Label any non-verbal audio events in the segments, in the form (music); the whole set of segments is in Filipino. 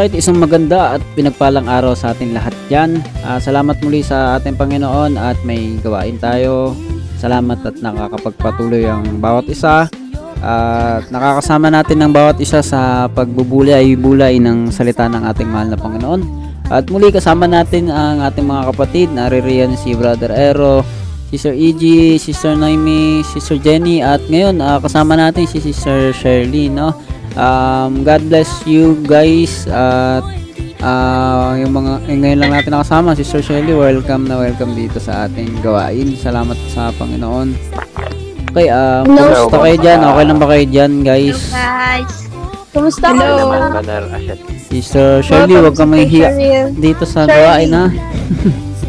Alright, isang maganda at pinagpalang araw sa ating lahat dyan. Uh, salamat muli sa ating Panginoon at may gawain tayo. Salamat at nakakapagpatuloy ang bawat isa. At uh, nakakasama natin ng bawat isa sa pagbubulay-bulay ng salita ng ating mahal na Panginoon. At muli kasama natin ang ating mga kapatid. Naririyan si Brother Ero, Sister EG, Sister Naomi, Sister Jenny at ngayon uh, kasama natin si Sister Shirley no. Um, God bless you guys at uh, yung mga eh, ngayon lang natin nakasama Sister Shelly welcome na welcome dito sa ating gawain salamat sa Panginoon okay um, Hello. kumusta kayo dyan okay lang ba kayo dyan guys guys kumusta Hello. naman, Brother Ashet. Sister Shelly Welcome wag ka may hiya dito sa Shirley. gawain ha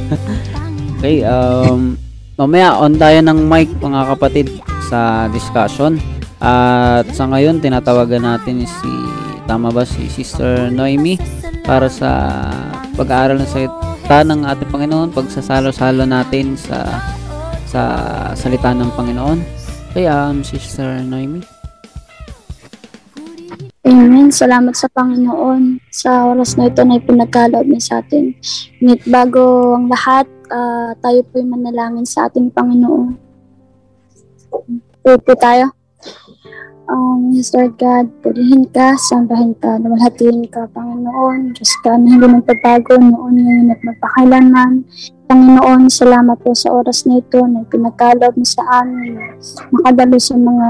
(laughs) okay um mamaya on tayo ng mic mga kapatid sa discussion at sa ngayon tinatawagan natin si tama ba si Sister Noemi para sa pag-aaral ng salita ng ating Panginoon, pagsasalo-salo natin sa sa salita ng Panginoon. Kaya um, Sister Noemi. Amen. Salamat sa Panginoon sa oras na ito na ipinagkaloob niya sa atin. Ngunit bago ang lahat, ah, tayo po'y manalangin sa ating Panginoon. Pray po tayo. Um, Lord God, purihin ka, sambahin ka, lumalhatiin ka, Panginoon. Diyos ka na hindi nagpapago noon, ngayon at magpakailanman. Panginoon, salamat po sa oras na ito na pinagkaloob mo sa amin. Makadalo sa mga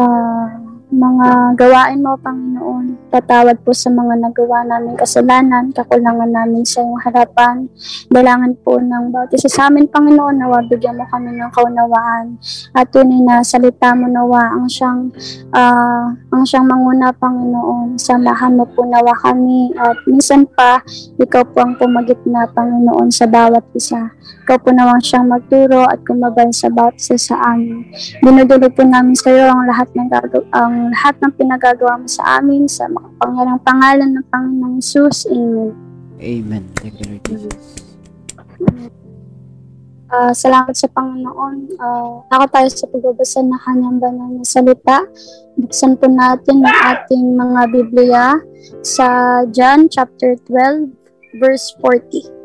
ah, mga gawain mo, Panginoon. Patawad po sa mga nagawa namin kasalanan, kakulangan namin sa iyong harapan. Dalangan po ng bawat isa sa amin, Panginoon, nawa bigyan mo kami ng kaunawaan. At tunay na salita mo nawa ang siyang, ah, ang siyang manguna, Panginoon. Samahan mo po nawa kami at minsan pa, ikaw po ang pumagit na, Panginoon, sa bawat isa. Ikaw po nawang siyang magturo at kumabay sa bawat isa sa amin. Dinudulog po namin sa iyo ang lahat ng gagaw- ang lahat ng pinagagawa mo sa amin sa makapangyarang pangalan ng Panginoong Jesus. Amen. Amen. Thank you, Lord Jesus. Ah, salamat sa Panginoon. Uh, ako tayo sa pagbabasa ng kanyang banal na salita. Buksan po natin ang ating mga Biblia sa John chapter 12 verse 40.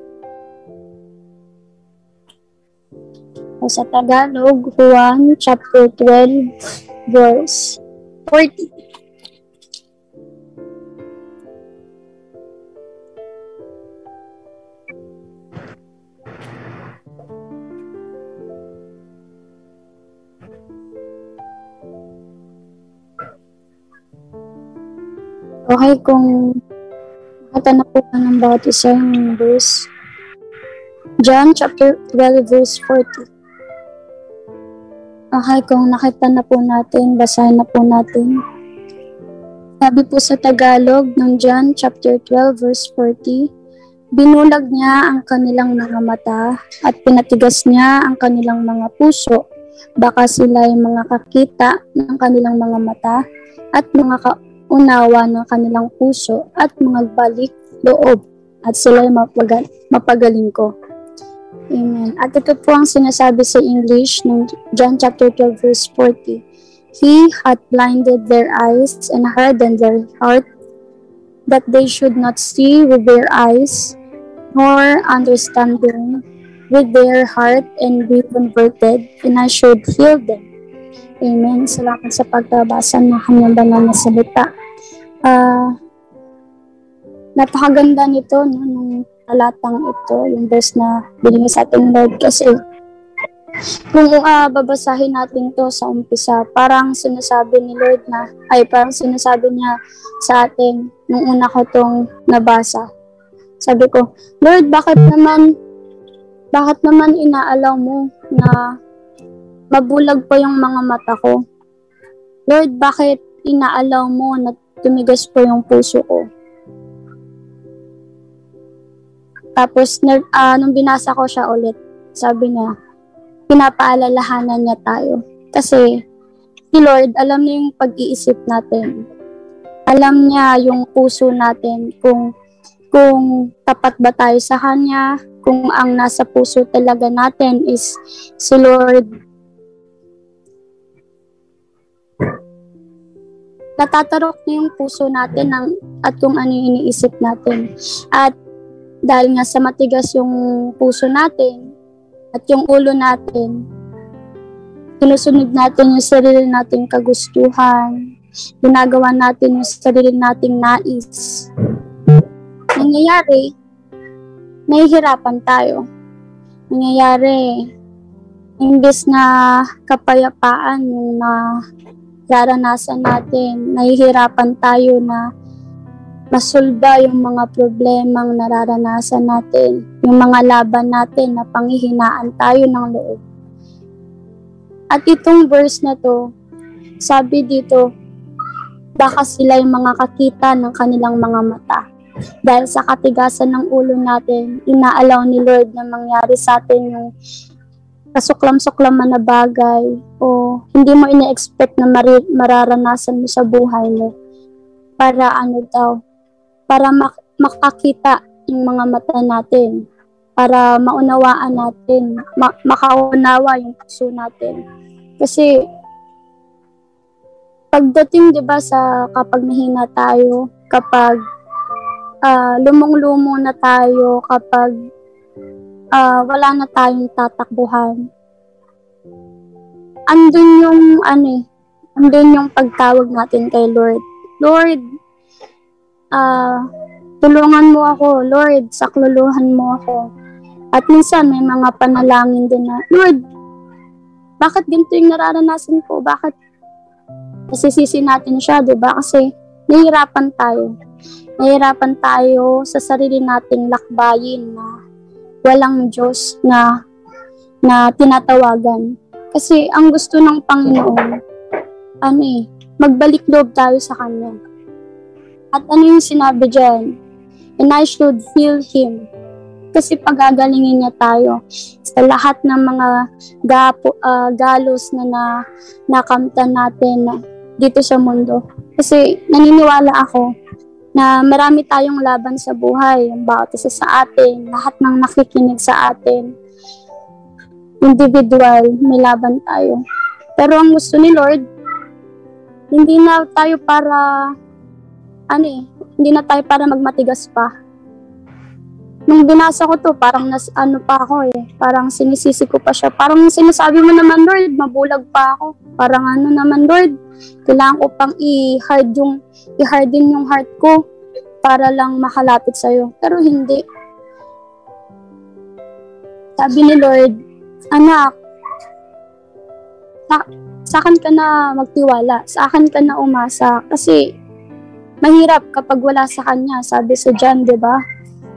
O sa Tagalog, Juan chapter 12 verse 40. Okay, kung nakita na po ng bawat isa yung verse. John chapter 12 verse 40. Okay, kung nakita na po natin, basahin na po natin. Sabi po sa Tagalog ng John chapter 12 verse 40, Binulag niya ang kanilang mga mata at pinatigas niya ang kanilang mga puso. Baka sila ay mga kakita ng kanilang mga mata at mga kaunawa ng kanilang puso at mga balik loob at sila ay mapagal- mapagaling ko. Amen. At ito po ang sinasabi sa English ng John chapter 12 verse 40. He hath blinded their eyes and hardened their heart that they should not see with their eyes nor understanding with their heart and be converted and I should heal them. Amen. Salamat sa pagbabasa ng kanyang banal na salita. Ah, napakaganda nito no, nung talatang ito, yung verse na binigay sa ating Lord kasi kung ah, babasahin natin to sa umpisa, parang sinasabi ni Lord na, ay parang sinasabi niya sa atin nung una ko tong nabasa. Sabi ko, Lord, bakit naman, bakit naman inaalaw mo na mabulag pa yung mga mata ko? Lord, bakit inaalaw mo na tumigas po yung puso ko? Tapos, ah, nung binasa ko siya ulit, sabi niya, pinapaalalahanan niya tayo. Kasi, si Lord, alam niya yung pag-iisip natin. Alam niya yung puso natin kung kung tapat ba tayo sa Kanya, kung ang nasa puso talaga natin is si Lord. natatarok na yung puso natin ng, at kung ano yung iniisip natin. At dahil nga sa matigas yung puso natin at yung ulo natin, sinusunod natin yung sarili nating kagustuhan, ginagawa natin yung sarili nating nais. Nangyayari, nahihirapan tayo. Nangyayari, imbes na kapayapaan yung na nararanasan natin, nahihirapan tayo na masulba yung mga problemang nararanasan natin, yung mga laban natin na panghihinaan tayo ng loob. At itong verse na to, sabi dito, baka sila yung mga kakita ng kanilang mga mata. Dahil sa katigasan ng ulo natin, inaalaw ni Lord na mangyari sa atin yung kasuklam-suklaman na bagay o hindi mo ina-expect na mararanasan mo sa buhay mo para ano daw, para mak- makakita yung mga mata natin, para maunawaan natin, ma- makaunawa yung puso natin. Kasi pagdating 'di ba sa kapag nahina tayo, kapag ah, lumong-lumo na tayo, kapag ah, wala na tayong tatakbuhan. Andun yung ano eh, andun yung pagtawag natin kay Lord. Lord, ah, tulungan mo ako. Lord, sakluluhan mo ako. At minsan may mga panalangin din na, Lord, bakit ganito yung nararanasan ko? Bakit nasisisi natin siya, di ba? Kasi nahihirapan tayo. Nahihirapan tayo sa sarili nating lakbayin na walang Diyos na na tinatawagan. Kasi ang gusto ng Panginoon, ano eh, magbalik loob tayo sa Kanya. At ano yung sinabi dyan? And I should feel Him. Kasi pagagalingin niya tayo sa lahat ng mga gapo, ah, galos na, na nakamtan natin na dito sa mundo. Kasi naniniwala ako na marami tayong laban sa buhay, ang bawat isa sa atin, lahat ng nakikinig sa atin, individual, may laban tayo. Pero ang gusto ni Lord, hindi na tayo para, ano eh, hindi na tayo para magmatigas pa. Nung binasa ko to, parang nas, ano pa ako eh, parang sinisisi ko pa siya. Parang sinasabi mo naman, Lord, mabulag pa ako. Parang ano naman, Lord, kailangan ko pang i-hard yung, i-harden yung heart ko para lang makalapit sa'yo. Pero hindi. Sabi ni Lord, anak, sa, sa akin ka na magtiwala, sa akin ka na umasa. Kasi, mahirap kapag wala sa Kanya, sabi sa John, di ba?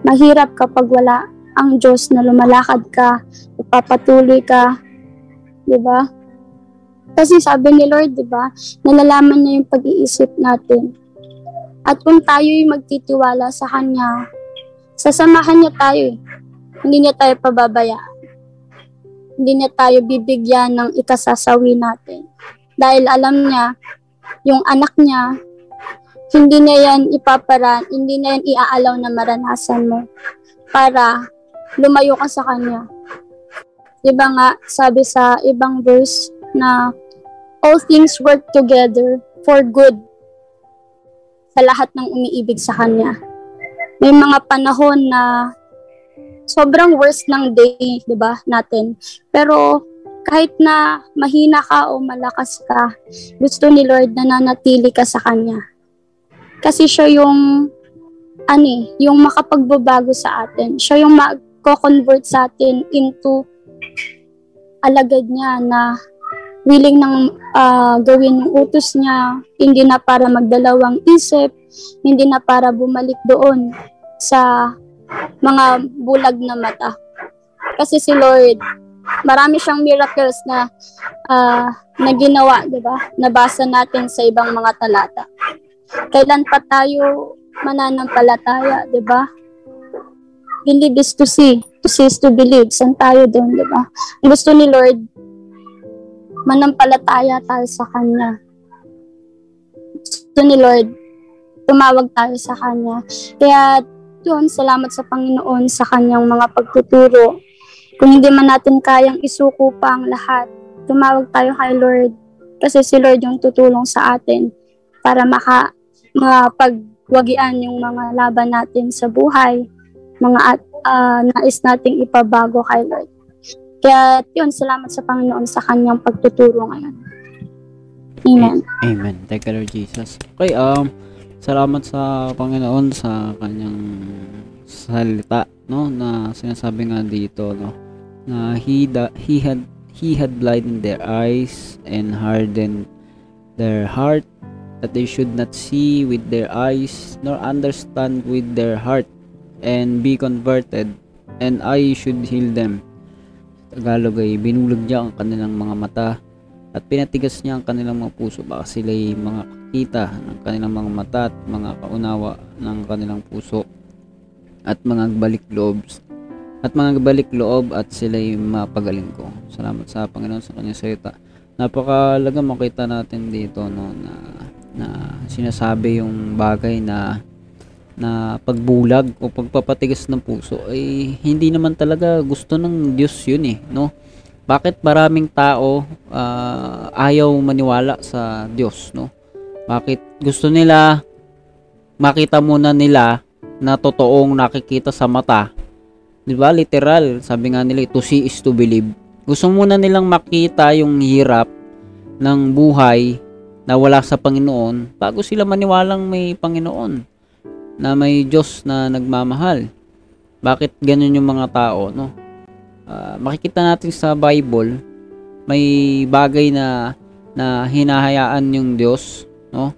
Mahirap kapag wala ang Diyos na lumalakad ka, ipapatuloy ka, di ba? Kasi sabi ni Lord, di ba, nalalaman niya yung pag-iisip natin. At kung tayo'y magtitiwala sa Kanya, sasamahan niya tayo eh. Hindi niya tayo pababayaan. Hindi niya tayo bibigyan ng ikasasawi natin. Dahil alam niya, yung anak niya, hindi niya yan ipaparan, hindi niya yan iaalaw na maranasan mo para lumayo ka sa Kanya. Diba nga, sabi sa ibang verse na all things work together for good sa lahat ng umiibig sa Kanya. May mga panahon na sobrang worst ng day, di ba, natin. Pero kahit na mahina ka o malakas ka, gusto ni Lord na nanatili ka sa Kanya. Kasi siya yung, ano eh, yung makapagbabago sa atin. Siya yung mag-convert sa atin into alagad niya na willing nang ah, gawin yung utos niya, hindi na para magdalawang isip, hindi na para bumalik doon sa mga bulag na mata. Kasi si Lord, marami siyang miracles na ah, na ginawa, 'di ba? Nabasa natin sa ibang mga talata. Kailan pa tayo mananampalataya, 'di ba? Believe is to see, to see is to believe. San tayo doon, 'di ba? Gusto ni Lord, manampalataya tayo sa Kanya. Gusto ni Lord, tumawag tayo sa Kanya. Kaya yun, salamat sa Panginoon sa Kanyang mga pagtuturo. Kung hindi man natin kayang isuko pa ang lahat, tumawag tayo kay Lord. Kasi si Lord yung tutulong sa atin para maka mapagwagian yung mga laban natin sa buhay, mga at, ah, nais nating ipabago kay Lord. Kaya yun, salamat sa Panginoon sa kanyang pagtuturo ngayon. Amen. Amen. Thank you, Lord Jesus. Okay, um, salamat sa Panginoon sa kanyang salita, no, na sinasabi nga dito, no, na he, da, he had he had blinded their eyes and hardened their heart that they should not see with their eyes nor understand with their heart and be converted and I should heal them. Tagalog ay binulog niya ang kanilang mga mata at pinatigas niya ang kanilang mga puso baka sila ay mga kakita ng kanilang mga mata at mga kaunawa ng kanilang puso at mga balik loob at mga balik loob at sila ay mapagaling ko. Salamat sa Panginoon sa kanyang salita. Napakalaga makita natin dito no na na sinasabi yung bagay na na pagbulag o pagpapatigas ng puso ay hindi naman talaga gusto ng Diyos yun eh, no? Bakit maraming tao ah, ayaw maniwala sa Diyos, no? Bakit gusto nila makita muna nila na totoong nakikita sa mata. 'Di ba? Literal, sabi nga nila to see is to believe. Gusto muna nilang makita yung hirap ng buhay na wala sa Panginoon bago sila maniwalang may Panginoon na may Diyos na nagmamahal. Bakit ganun yung mga tao, no? Ah, makikita natin sa Bible, may bagay na na hinahayaan yung Diyos, no?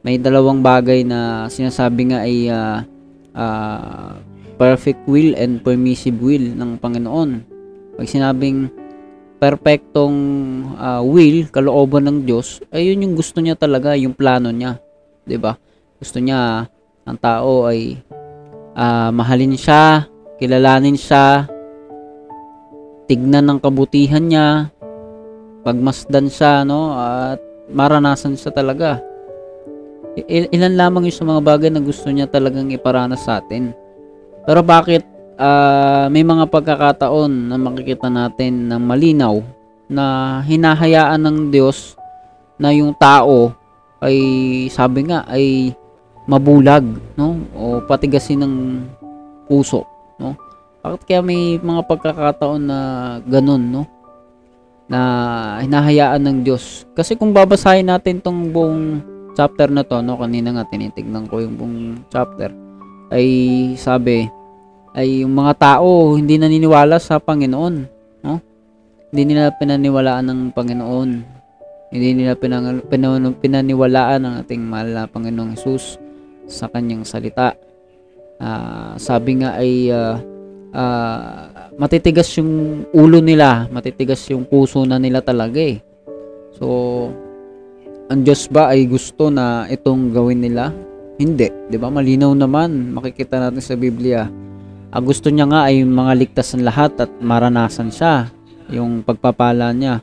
May dalawang bagay na sinasabi nga ay ah, ah, perfect will and permissive will ng Panginoon. Pag sinabing perpektong ah, will, kalooban ng Diyos, ay yun yung gusto niya talaga, yung plano niya. 'Di ba? Gusto niya ang tao ay ah, mahalin siya, kilalanin siya, tignan ng kabutihan niya, pagmasdan siya, no? At maranasan siya talaga. I- ilan lamang yung sa mga bagay na gusto niya talagang iparanas sa atin. Pero bakit ah, may mga pagkakataon na makikita natin na malinaw na hinahayaan ng Diyos na yung tao ay sabi nga ay mabulag, no? O patigasin ng puso, no? Bakit kaya may mga pagkakataon na ganun, no? Na hinahayaan ng Diyos. Kasi kung babasahin natin tong buong chapter na to, no? Kanina nga tinitignan ko yung buong chapter. Ay sabi, ay yung mga tao hindi naniniwala sa Panginoon, no? Hindi nila pinaniwalaan ng Panginoon. Hindi nila pinang, pinan, pinaniwalaan ang ating mahal na Panginoong Hesus sa kanyang salita. Ah, sabi nga ay ah, ah, matitigas yung ulo nila, matitigas yung puso na nila talaga eh. So, ang Diyos ba ay gusto na itong gawin nila? Hindi, 'di ba? Malinaw naman makikita natin sa Biblia. Ang gusto niya nga ay mga ligtas ng lahat at maranasan siya yung pagpapala niya.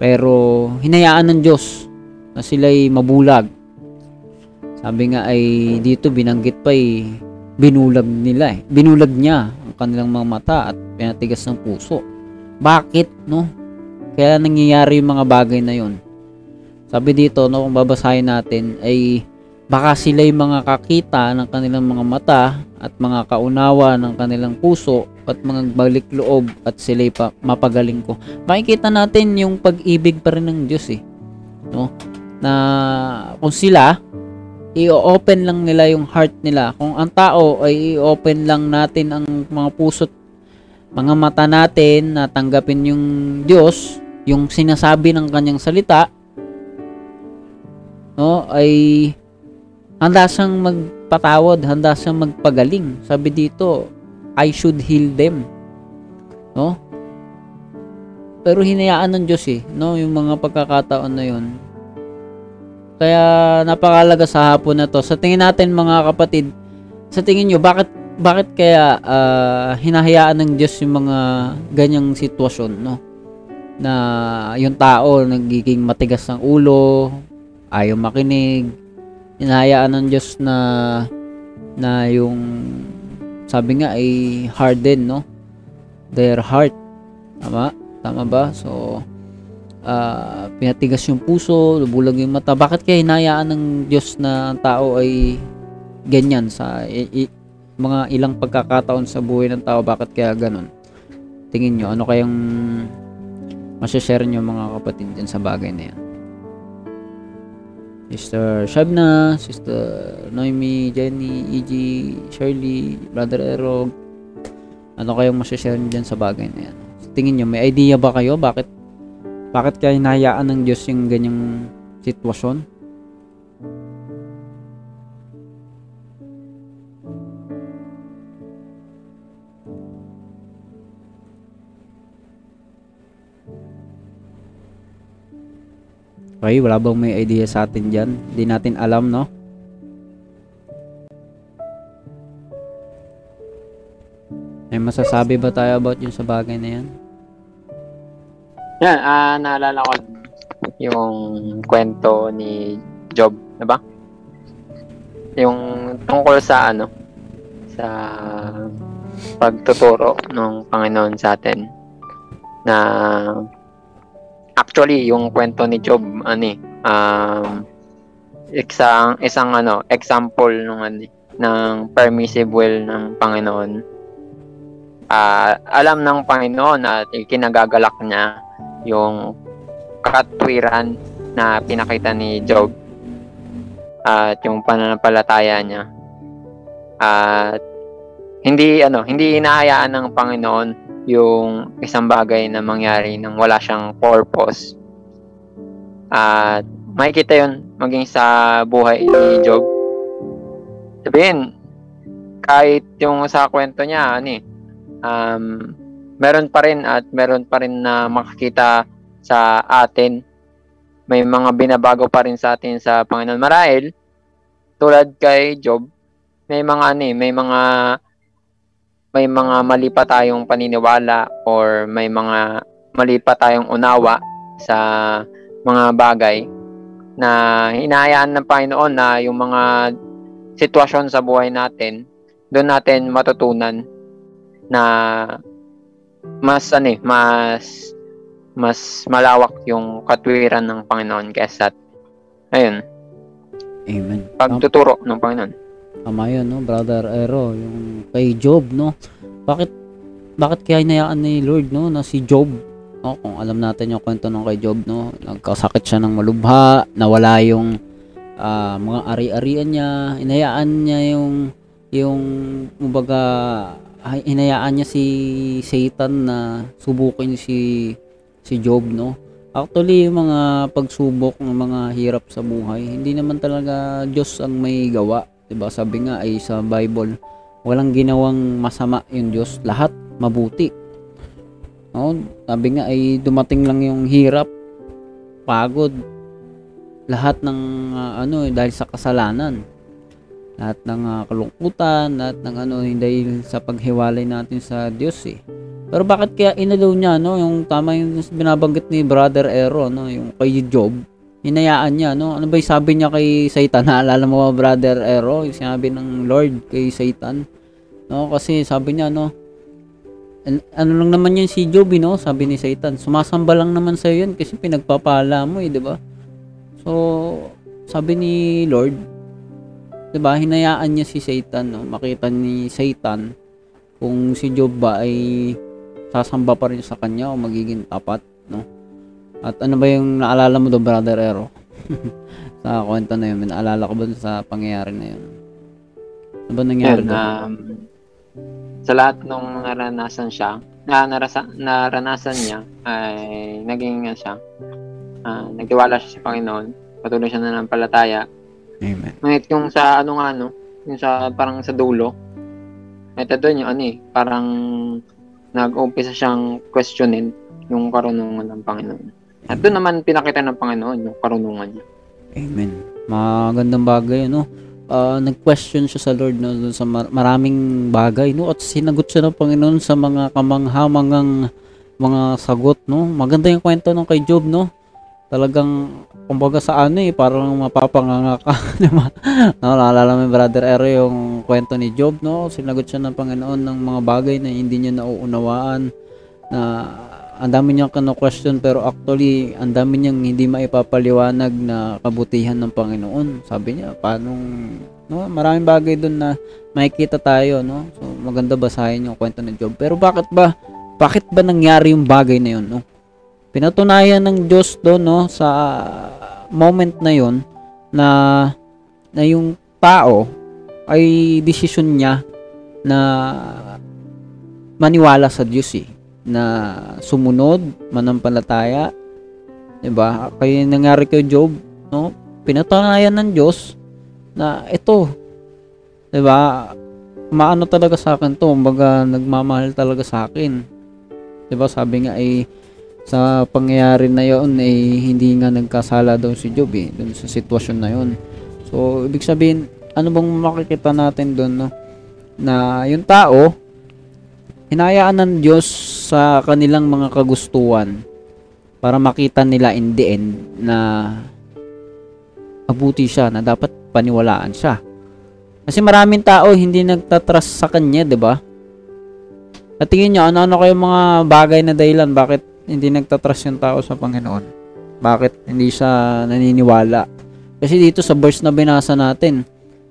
Pero hinayaan ng Diyos na sila'y mabulag. Sabi nga ay dito binanggit pa ay binulag nila eh. Binulag niya ang kanilang mga mata at pinatigas ng puso. Bakit, no? Kaya nangyayari yung mga bagay na yun. Sabi dito, no, kung babasahin natin, ay baka sila yung mga kakita ng kanilang mga mata at mga kaunawa ng kanilang puso at mga balik loob at sila pa mapagaling ko. Makikita natin yung pag-ibig pa rin ng Diyos eh. No? Na kung sila i-open lang nila yung heart nila. Kung ang tao ay i-open lang natin ang mga puso't mga mata natin na tanggapin yung Diyos, yung sinasabi ng kanyang salita, no, ay handa siyang magpatawad, handa siyang magpagaling. Sabi dito, I should heal them. No? Pero hinayaan ng Diyos eh, no, yung mga pagkakataon na yun. Kaya napakalaga sa hapon na to. Sa tingin natin mga kapatid, sa tingin nyo, bakit bakit kaya ah, hinahayaan ng Diyos yung mga ganyang sitwasyon, no? Na yung tao nagiging matigas ng ulo, ayaw makinig, hinahayaan ng Diyos na na yung sabi nga ay harden, no? Their heart. Tama? Tama ba? So, ah, pinatigas yung puso, lubulag yung mata. Bakit kaya hinayaan ng Diyos na ang tao ay ganyan sa i- i- mga ilang pagkakataon sa buhay ng tao? Bakit kaya ganun? Tingin nyo, ano kayang masashare nyo mga kapatid dyan sa bagay na yan? Sister Shabna, Sister Noemi, Jenny, EG, Shirley, Brother Erog, ano kayong masashare nyo dyan sa bagay na yan? Tingin nyo, may idea ba kayo? Bakit bakit kaya hinayaan ng Diyos yung ganyang sitwasyon? Okay, wala bang may idea sa atin dyan? Hindi natin alam, no? May masasabi ba tayo about yun sa bagay na yan? Yan, ah naalala ko yung kwento ni Job, 'di ba? Yung tungkol sa ano sa pagtuturo ng Panginoon sa atin na actually yung kwento ni Job ano eh, um isang isang ano example nung ano ng permissive will ng Panginoon. Ah, alam ng Panginoon at ikinagagalak niya yung katwiran na pinakita ni Job at yung pananampalataya niya at hindi ano hindi hinahayaan ng Panginoon yung isang bagay na mangyari nang wala siyang purpose at makikita yun maging sa buhay ni Job sabihin kahit yung sa kwento niya ano eh, um, meron pa rin at meron pa rin na makikita sa atin. May mga binabago pa rin sa atin sa Panginoon. Marahil, tulad kay Job, may mga ano eh, may mga may mga mali pa tayong paniniwala or may mga mali pa tayong unawa sa mga bagay na hinahayaan ng Panginoon na yung mga sitwasyon sa buhay natin, doon natin matutunan na mas ano eh, mas mas malawak yung katwiran ng Panginoon kaysa ayun, Amen. pagtuturo ng Panginoon. Tama yun, no? Brother Ero, yung kay Job, no? Bakit, bakit kaya hinayaan ni Lord, no? Na si Job, no? Kung alam natin yung kwento ng kay Job, no? Nagkasakit siya ng malubha, nawala yung ah, mga ari-arian niya, hinayaan niya yung, yung, kumbaga, ay- hinayaan niya si Satan na subukin si, si Job, no? Actually, yung mga pagsubok, ng mga hirap sa buhay, hindi naman talaga Diyos ang may gawa. 'Di ba Sabi nga ay sa Bible, walang ginawang masama yung Diyos. Lahat mabuti. No? Sabi nga ay dumating lang yung hirap, pagod, lahat ng ah, ano eh, dahil sa kasalanan. Lahat ng ah, kalungkutan, lahat ng ano eh, dahil sa paghiwalay natin sa Diyos eh. Pero bakit kaya inalaw niya no yung tama yung binabanggit ni Brother Ero no yung kay Job hinayaan niya no? Ano ba yung sabi niya kay Satan? (laughs) Naalala mo ba Brother Ero yung sinabi ng Lord kay Satan? No? Kasi sabi niya no? An- ano lang naman yan si Job eh, no? Sabi ni Satan sumasamba lang naman sa yan kasi pinagpapala mo eh di ba? So sabi ni Lord di ba hinayaan niya si Satan no? Makita ni Satan kung si Job ba ay sasamba pa rin sa kanya o magiging tapat, no? At ano ba yung naalala mo do Brother Ero? (laughs) sa kwento na yun, naalala ko ba sa pangyayari na yun? Ano ba nangyari doon? um, sa lahat ng naranasan siya, na narasa, naranasan niya ay naging ano siya, ah, nagtiwala siya sa Panginoon, patuloy siya na ng palataya. Amen. Ngunit yung sa ano nga ano, yung sa parang sa dulo, ito doon yung ano eh, parang nag-umpisa siyang questionin yung karunungan ng Panginoon. At doon naman pinakita ng Panginoon yung karunungan niya. Amen. Magandang bagay, no? Ah, nag-question siya sa Lord no sa mar- maraming bagay no at sinagot siya ng Panginoon sa mga kamanghamangang mga sagot no maganda yung kwento nung kay Job no talagang kumbaga sa ano eh parang mapapanganga ka (laughs) diba? no, naalala mo brother Ero yung kwento ni Job no sinagot siya ng Panginoon ng mga bagay na hindi niya nauunawaan na ang dami niyang kano-question pero actually ang dami niyang hindi maipapaliwanag na kabutihan ng Panginoon. Sabi niya, paano no, maraming bagay doon na makikita tayo, no? So maganda basahin yung kwento ng Job. Pero bakit ba bakit ba nangyari yung bagay na yun, no? Pinatunayan ng Diyos doon, no, sa moment na yun na na yung tao ay desisyon niya na maniwala sa Diyos eh na sumunod, manampalataya, 'di ba? Kaya nangyari kay Job, no? Pinatunayan ng Diyos na ito, 'di ba? Maano talaga sa akin 'to, kumbaga nagmamahal talaga sa akin. 'Di ba? Sabi nga ay sa pangyayari na 'yon ay hindi nga nagkasala daw si Job eh, dun sa sitwasyon na 'yon. So, ibig sabihin, ano bang makikita natin doon, no? Na yung tao, hinayaan ng Diyos sa kanilang mga kagustuhan para makita nila in the end na mabuti siya, na dapat paniwalaan siya. Kasi maraming tao hindi nagtatrust sa kanya, 'di ba? At tingin niyo ano-ano kayo mga bagay na dahilan bakit hindi nagtatrust yung tao sa Panginoon? Bakit hindi siya naniniwala? Kasi dito sa verse na binasa natin,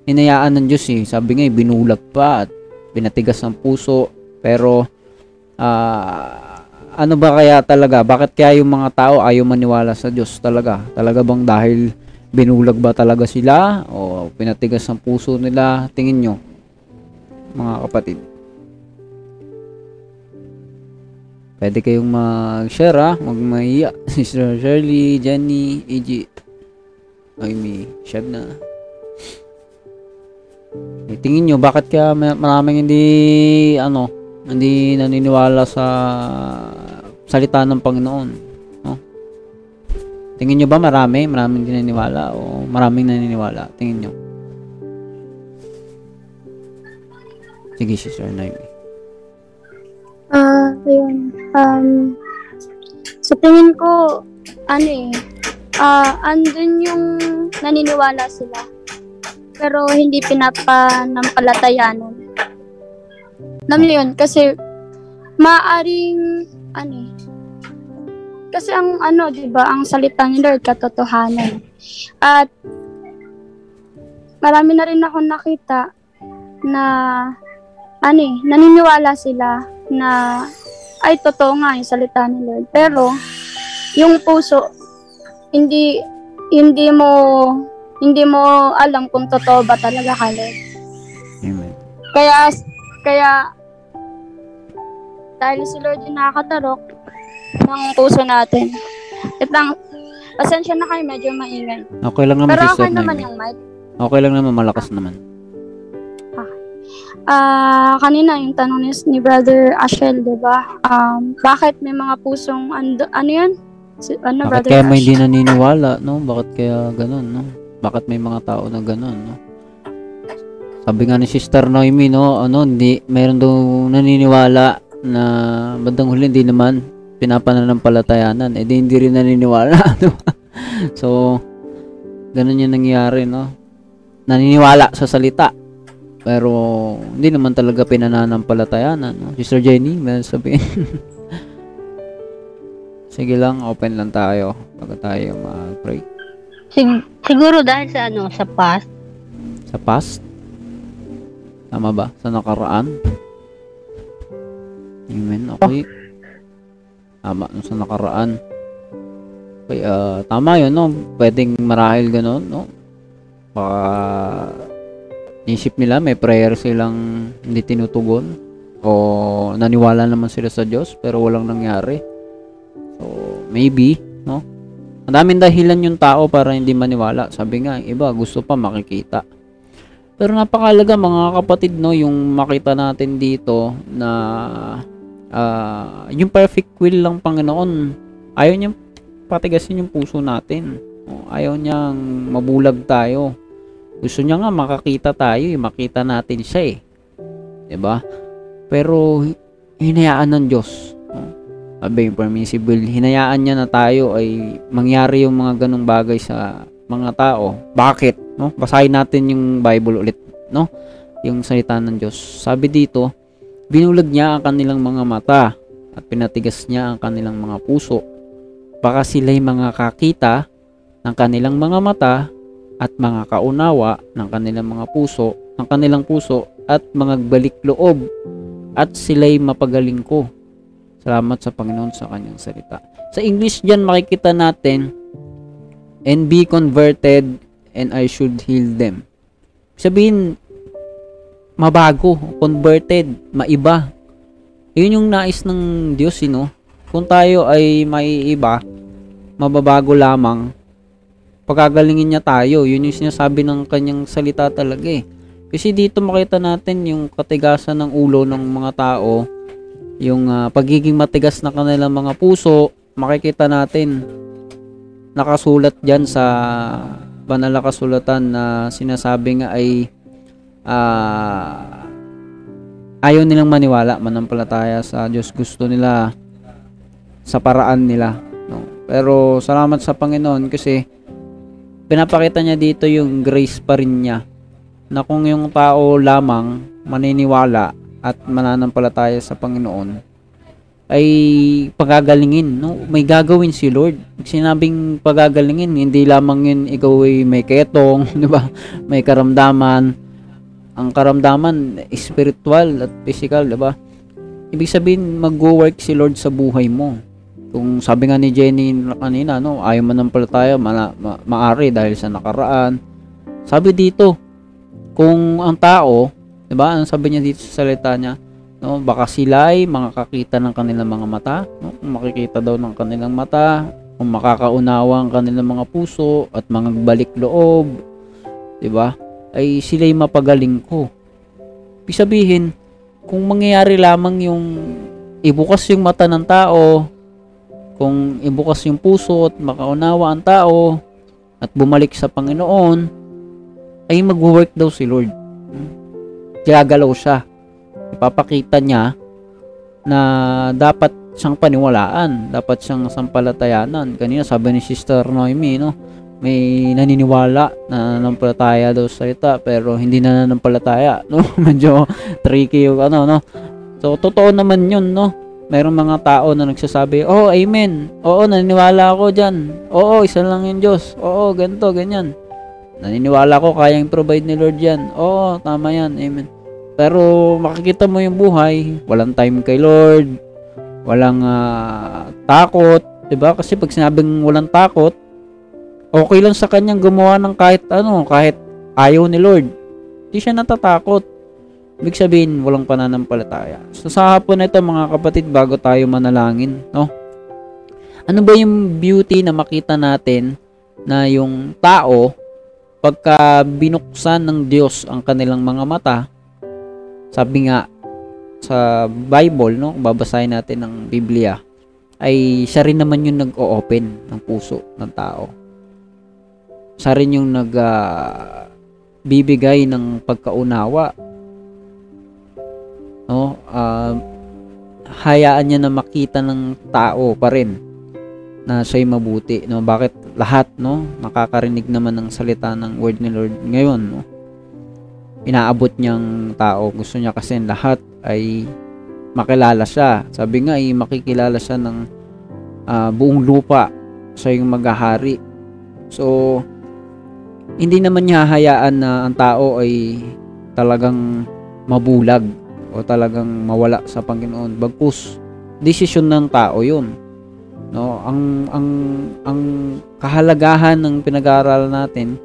hinayaan ng Diyos eh. Sabi nga, eh, binulag pa at pinatigas ng puso. Pero, ah, ano ba kaya talaga? Bakit kaya yung mga tao ayaw maniwala sa Diyos talaga? Talaga bang dahil binulag ba talaga sila? O pinatigas ng puso nila? Tingin nyo, mga kapatid. Pwede kayong mag-share ha, magmaiya. (laughs) Sister Shirley, Jenny, EG, Amy, Shabna. Eh, tingin nyo, bakit kaya ma- maraming hindi, ano, hindi naniniwala sa salita ng Panginoon? No? Tingin nyo ba marami? Maraming naniniwala o maraming naniniwala? Tingin nyo. Sige, Sister Naomi. Ah, ayun. Um, sa tingin ko, ano eh, ah, andun yung naniniwala sila. Pero hindi pinapanampalatayanan. Alam niyo yun, kasi maaring, ano eh, kasi ang ano, 'di ba, ang salita ni Lord katotohanan. At marami na rin ako nakita na ano eh, naniniwala sila na ay totoo nga yung salita ni Lord. Pero yung puso hindi hindi mo hindi mo alam kung totoo ba talaga ka Lord. Amen. Kaya kaya dahil si Lord yung nakakatarok ng puso natin. At ang pasensya na kayo, medyo maingay. Okay lang naman, Pero okay naman yung mic. Okay lang naman, malakas naman. Ah, kanina yung tanong ni, ni Brother Ashel, 'di ba? Um, bakit may mga pusong ando, ano 'yun? Si, ano Bakit Brother kaya may Ash? hindi naniniwala, no? Bakit kaya ganun, no? Bakit may mga tao na ganun, no? Sabi nga ni Sister Noemi, no? Ano, hindi, mayroon daw naniniwala na bandang huli hindi naman pinapananampalatayanan. Eh, di hindi rin naniniwala, (laughs) no? so, ganun yung nangyayari, no? Naniniwala sa salita. Pero, hindi naman talaga pinananampalatayanan, no? Sister Jenny, may sabihin. (laughs) Sige lang, open lang tayo bago tayo mag-pray. Sig- siguro dahil sa ano, sa past, Sa past? Tama ba? Sa nakaraan? Amen. Okay. Tama. Sa nakaraan. Okay, ah, tama yun, no? Pwedeng marahil ganun, no? Baka isip nila may prayer silang hindi tinutugon o naniwala naman sila sa Diyos pero walang nangyari. So, maybe, no? Ang daming dahilan yung tao para hindi maniwala. Sabi nga, iba gusto pa makikita. Pero napakalaga mga kapatid, no, yung makita natin dito na ah, yung perfect will lang Panginoon. Ayaw niyang patigasin yung puso natin. Ayaw niyang mabulag tayo. Gusto niya nga makakita tayo, eh, makita natin siya eh. 'Di ba? Pero hinayaan ng Diyos. Sabi yung permissible, hinayaan niya na tayo ay mangyari yung mga ganong bagay sa mga tao. Bakit? No? Basahin natin yung Bible ulit, no? Yung salita ng Diyos. Sabi dito, binulag niya ang kanilang mga mata at pinatigas niya ang kanilang mga puso. Baka sila'y mga kakita ng kanilang mga mata at mga kaunawa ng kanilang mga puso, ng kanilang puso at mga balik loob at sila'y mapagaling ko. Salamat sa Panginoon sa kanyang salita. Sa English dyan makikita natin, and be converted and I should heal them. Sabihin, mabago, converted, maiba. Yun yung nais ng Diyos, sino? Kung tayo ay maiiba, mababago lamang, pagagalingin niya tayo. Yun yung sinasabi ng kanyang salita talaga eh. Kasi dito makita natin yung katigasan ng ulo ng mga tao, yung ah, pagiging matigas na kanilang mga puso, makikita natin nakasulat diyan sa banal na kasulatan na sinasabi nga ay ah, ayaw nilang maniwala manampalataya sa Diyos gusto nila sa paraan nila no? pero salamat sa Panginoon kasi pinapakita niya dito yung grace pa rin niya na kung yung tao lamang maniniwala at mananampalataya sa Panginoon ay pagagalingin, no? May gagawin si Lord. Sinabing pagagalingin, hindi lamang yun ikaw ay may ketong, (laughs) di ba? May karamdaman. Ang karamdaman, spiritual at physical, di ba? Ibig sabihin, mag-work si Lord sa buhay mo. Kung sabi nga ni Jenny kanina, no, ayaw man ng palataya, ma- ma- maari dahil sa nakaraan. Sabi dito, kung ang tao, 'di ba? Ano sabi niya dito sa salita niya? No, baka sila ay makakakita ng kanilang mga mata, no? Makikita daw ng kanilang mata, kung makakaunawa ang kanilang mga puso at mga balik loob, 'di ba? Ay sila'y mapagaling ko. Ibig sabihin, kung mangyayari lamang yung ibukas yung mata ng tao, kung ibukas yung puso at makaunawa ang tao at bumalik sa Panginoon, ay mag-work daw si Lord. Hmm? Gagalaw siya. Ipapakita niya na dapat siyang paniwalaan, dapat siyang sampalatayanan. Kanina sabi ni Sister Noemi, no, may naniniwala na nanampalataya daw sa salita pero hindi na nanampalataya, (laughs) no? Medyo tricky yung ano, no? So, totoo naman yun, no? Mayroong mga tao na nagsasabi, oh, amen. Oo, naniniwala ako dyan. Oo, isa lang yung Diyos. Oo, ganito, ganyan. Naniniwala ko kayang provide ni Lord yan. Oo, tama yan. Amen. Pero makikita mo yung buhay, walang time kay Lord, walang ah, takot, 'di ba? Kasi pag sinabing walang takot, okay lang sa kanyang gumawa ng kahit ano, kahit ayaw ni Lord. Hindi siya natatakot. Ibig sabihin, walang pananampalataya. So sa hapon ito mga kapatid, bago tayo manalangin, no? Ano ba yung beauty na makita natin na yung tao pagka binuksan ng Diyos ang kanilang mga mata, sabi nga sa Bible, no, babasahin natin ng Biblia, ay siya rin naman yung nag-o-open ng puso ng tao. Siya rin yung nag ah, bibigay ng pagkaunawa. No, ah, hayaan niya na makita ng tao pa rin na siya'y mabuti, no? Bakit lahat, no? Nakakarinig naman ng salita ng word ni Lord ngayon, no? Inaabot niyang tao. Gusto niya kasi lahat ay makilala siya. Sabi nga, ay makikilala siya ng ah, buong lupa. Siya yung maghahari. So, hindi naman niya hayaan na ang tao ay talagang mabulag o talagang mawala sa Panginoon. Bagkus, desisyon ng tao yun no ang ang ang kahalagahan ng pinag-aaralan natin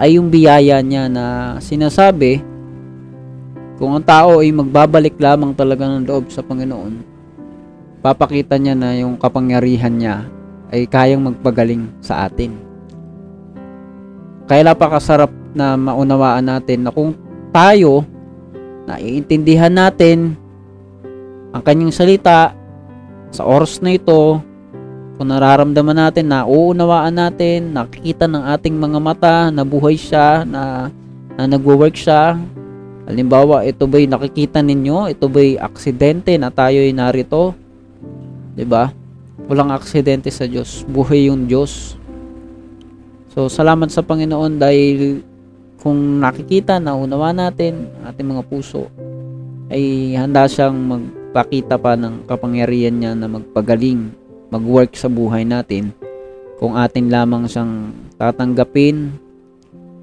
ay yung biyaya niya na sinasabi kung ang tao ay magbabalik lamang talaga ng loob sa Panginoon papakita niya na yung kapangyarihan niya ay kayang magpagaling sa atin. Kaya napakasarap na maunawaan natin na kung tayo naiintindihan natin ang kanyang salita sa oras na ito kung nararamdaman natin, na uunawaan natin, nakikita ng ating mga mata na buhay siya, na, na nagwo-work siya. Halimbawa, ito ba'y nakikita ninyo? Ito ba'y aksidente na tayo ay narito? 'Di ba? Walang aksidente sa Diyos. Buhay yung Diyos. So, salamat sa Panginoon dahil kung nakikita, naunawa natin ating mga puso, ay handa siyang mag magpakita pa ng kapangyarihan niya na magpagaling, mag-work sa buhay natin kung atin lamang siyang tatanggapin,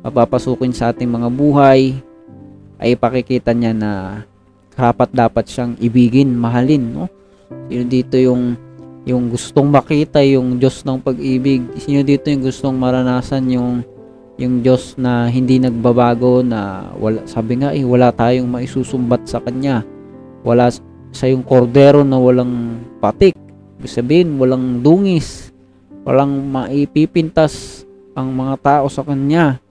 papapasukin sa ating mga buhay, ay ipakikita niya na karapat dapat siyang ibigin, mahalin, no? Sino dito yung yung gustong makita yung Diyos ng pag-ibig? Sino dito yung gustong maranasan yung yung Diyos na hindi nagbabago na wala sabi nga eh wala tayong maisusumbat sa kanya. Wala sa yung kordero na walang patik. Ibig sabihin, walang dungis. Walang maipipintas ang mga tao sa kanya.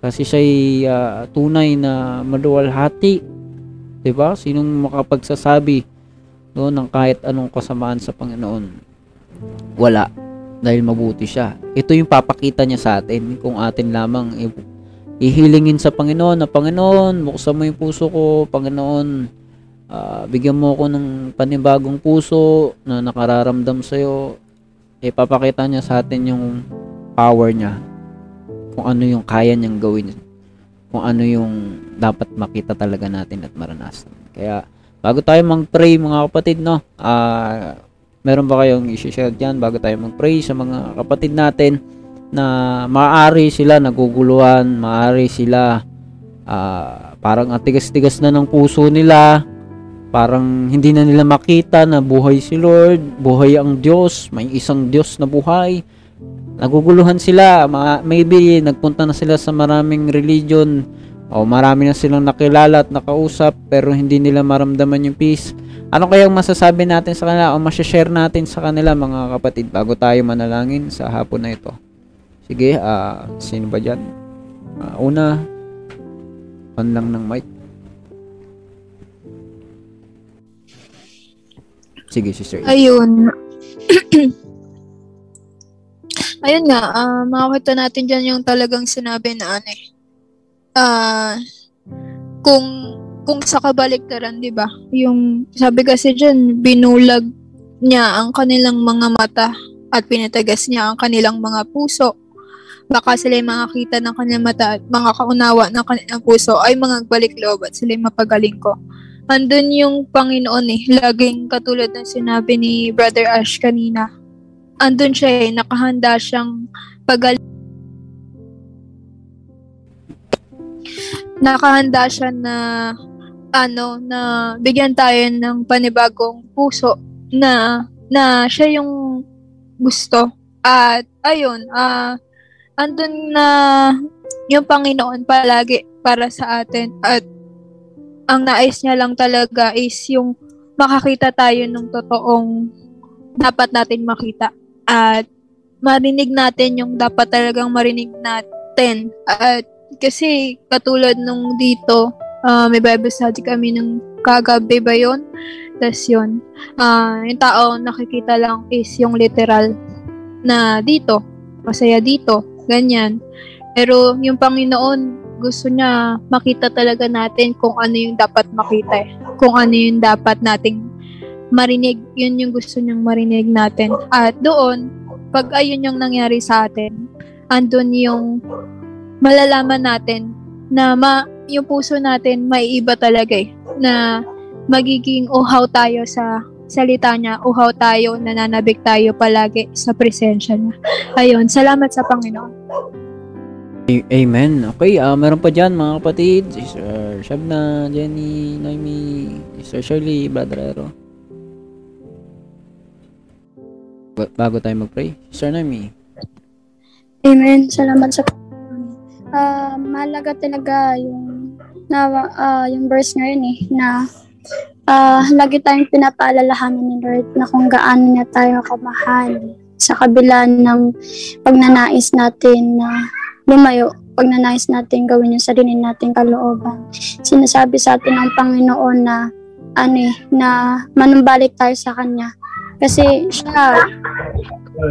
Kasi siya'y ah, tunay na maluwalhati. 'Di ba? Sinong makapagsasabi no, ng kahit anong kasamaan sa Panginoon? Wala. Dahil mabuti siya. Ito yung papakita niya sa atin kung atin lamang ihilingin sa Panginoon na Panginoon, buksan mo yung puso ko, Panginoon, ah, bigyan mo ako ng panibagong puso na nakararamdam sa'yo. Ipapakita niya sa atin yung power niya. Kung ano yung kaya niyang gawin. Kung ano yung dapat makita talaga natin at maranasan. Kaya, bago tayo mag-pray mga kapatid, no? Ah, meron ba kayong i-share dyan bago tayo mag-pray sa mga kapatid natin na maaari sila naguguluhan, maaari sila ah, parang atigas-tigas na ng puso nila, parang hindi na nila makita na buhay si Lord, buhay ang Diyos, may isang Diyos na buhay. Naguguluhan sila, ma- maybe nagpunta na sila sa maraming religion o marami na silang nakilala at nakausap pero hindi nila maramdaman yung peace. Ano kayang masasabi natin sa kanila o masashare natin sa kanila mga kapatid bago tayo manalangin sa hapon na ito? Sige, ah sino ba dyan? Ah, una, on lang ng mic. Sige, sister. Ayun. (clears throat) Ayun nga, ah makakita natin dyan yung talagang sinabi na ano eh. Ah, kung kung sa kabaliktaran, 'di ba? Yung sabi kasi diyan, binulag niya ang kanilang mga mata at pinatagas niya ang kanilang mga puso. Baka sila makakita ng kanilang mata at mga kaunawa ng kanilang puso ay mga balik loob at sila mapagaling ko. Andun yung Panginoon eh, laging katulad ng sinabi ni Brother Ash kanina. Andun siya eh, nakahanda siyang pagaling. Nakahanda siya na ano na bigyan tayo ng panibagong puso na na siya yung gusto at ayun ah andun na yung Panginoon palagi para sa atin at ang nais niya lang talaga is yung makakita tayo ng totoong dapat natin makita at marinig natin yung dapat talagang marinig natin at kasi katulad nung dito Ah, may Bible study kami ng kagabi ba yun? Tapos yun, ah, yung tao nakikita lang is yung literal na dito, masaya dito, ganyan. Pero yung Panginoon, gusto niya makita talaga natin kung ano yung dapat makita eh. Kung ano yung dapat nating marinig, yun yung gusto niyang marinig natin. At doon, pag ayun yung nangyari sa atin, andun yung malalaman natin na ma yung puso natin may iba talaga eh, na magiging uhaw tayo sa salita niya, uhaw tayo, nananabik tayo palagi sa presensya niya. Ayun, salamat sa Panginoon. Amen. Okay, ah meron pa dyan mga kapatid. Sister Shabna, Jenny, Noemi, Sister Shirley, Brother Ero. Ba- Bago tayo mag-pray, Sister Noemi. Amen. Salamat sa. Ah, mahalaga talaga yung na ah, yung verse ngayon eh na ah, lagi tayong pinapaalalahanan ni Lord na kung gaano niya tayo kamahal sa kabila ng pagnanais natin na lumayo, pagnanais natin gawin yung sarili nating kalooban. Sinasabi sa atin ng Panginoon na ano eh, na manumbalik tayo sa Kanya. Kasi siya,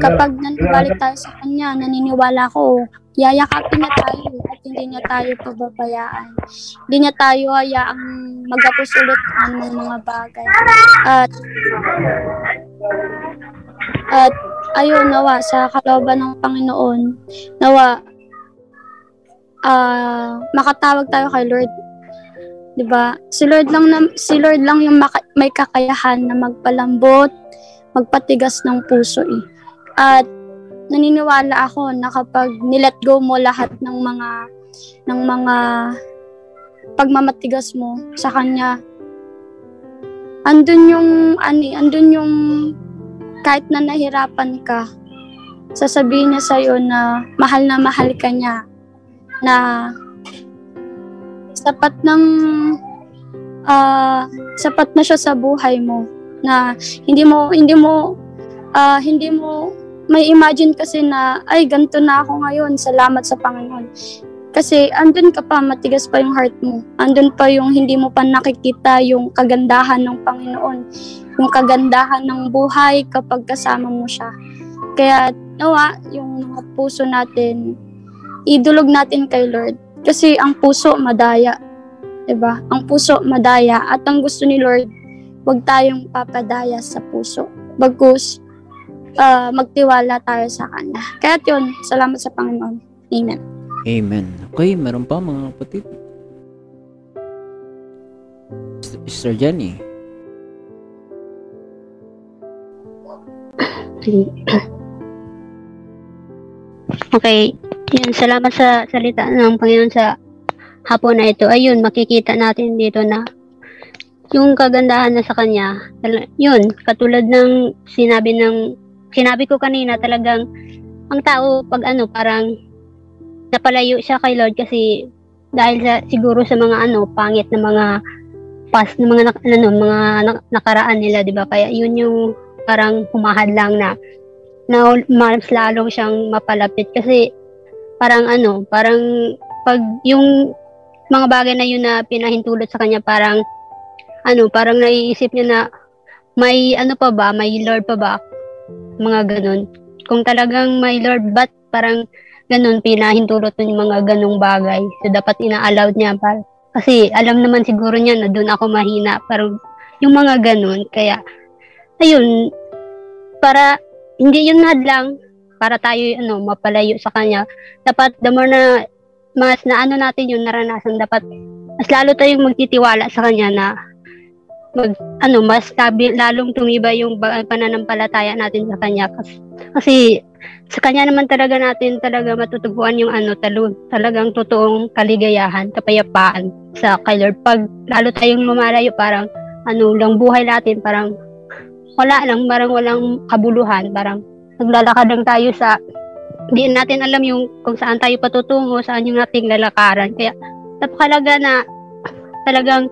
kapag nanumbalik tayo sa Kanya, naniniwala ko, yayakapin niya tayo at hindi niya tayo pababayaan. Hindi niya tayo hayaang magapos ulit ng mga bagay. At at ayun, nawa, sa kalooban ng Panginoon, nawa, ah makatawag tayo kay Lord 'Di ba? Si Lord lang na, si Lord lang yung maka- may kakayahan na magpalambot, magpatigas ng puso eh. At naniniwala ako na kapag nilet go mo lahat ng mga ng mga pagmamatigas mo sa kanya, andun yung ani, andun yung kahit na nahirapan ka, sasabihin niya sa'yo na mahal na mahal ka niya, na sapat ng ah, sapat na siya sa buhay mo na hindi mo hindi mo ah, hindi mo may imagine kasi na ay ganito na ako ngayon salamat sa Panginoon. Kasi andun ka pa matigas pa yung heart mo. Andun pa yung hindi mo pa nakikita yung kagandahan ng Panginoon yung kagandahan ng buhay kapag kasama mo siya. Kaya nawa yung mga puso natin idulog natin kay Lord kasi ang puso madaya 'di ba? Ang puso madaya at ang gusto ni Lord, wag tayong papadaya sa puso. Bagkus ah, magtiwala tayo sa kanya. Kaya 'yun, salamat sa Panginoon. Amen. Amen. Okay, meron pa mga kapatid. Sister Jenny. Okay, yun, salamat sa salita ng Panginoon sa hapon na ito. Ayun, makikita natin dito na yung kagandahan na sa kanya, yun, katulad ng sinabi ng, sinabi ko kanina talagang, ang tao pag ano, parang napalayo siya kay Lord kasi dahil sa, siguro sa mga ano, pangit na mga past na mga, ano, mga nak- nakaraan nila, di ba? Kaya yun yung parang humahad lang na na mas lalo siyang mapalapit kasi parang ano, parang pag yung mga bagay na yun na pinahintulot sa kanya parang ano, parang naiisip niya na may ano pa ba, may Lord pa ba? Mga ganun. Kung talagang may Lord, but parang ganun, pinahintulot yung mga ganung bagay. So, dapat ina-allowed niya. Para, kasi alam naman siguro niya na doon ako mahina. Pero yung mga ganun, kaya, ayun, para hindi yun hadlang para tayo ano mapalayo sa kanya. Dapat the more na mas na ano natin yung naranasan dapat mas lalo tayong magtitiwala sa kanya na mag ano mas stabil lalong tumibay yung pananampalataya natin sa kanya. Kasi, kasi sa kanya naman talaga natin talaga matutubuan yung ano talo, talagang totoong kaligayahan kapayapaan sa kay Lord pag lalo tayong lumalayo parang ano lang buhay natin parang wala lang, parang walang kabuluhan, parang naglalakad lang tayo sa hindi natin alam yung kung saan tayo patutungo, saan yung ating lalakaran. Kaya napakalaga na talagang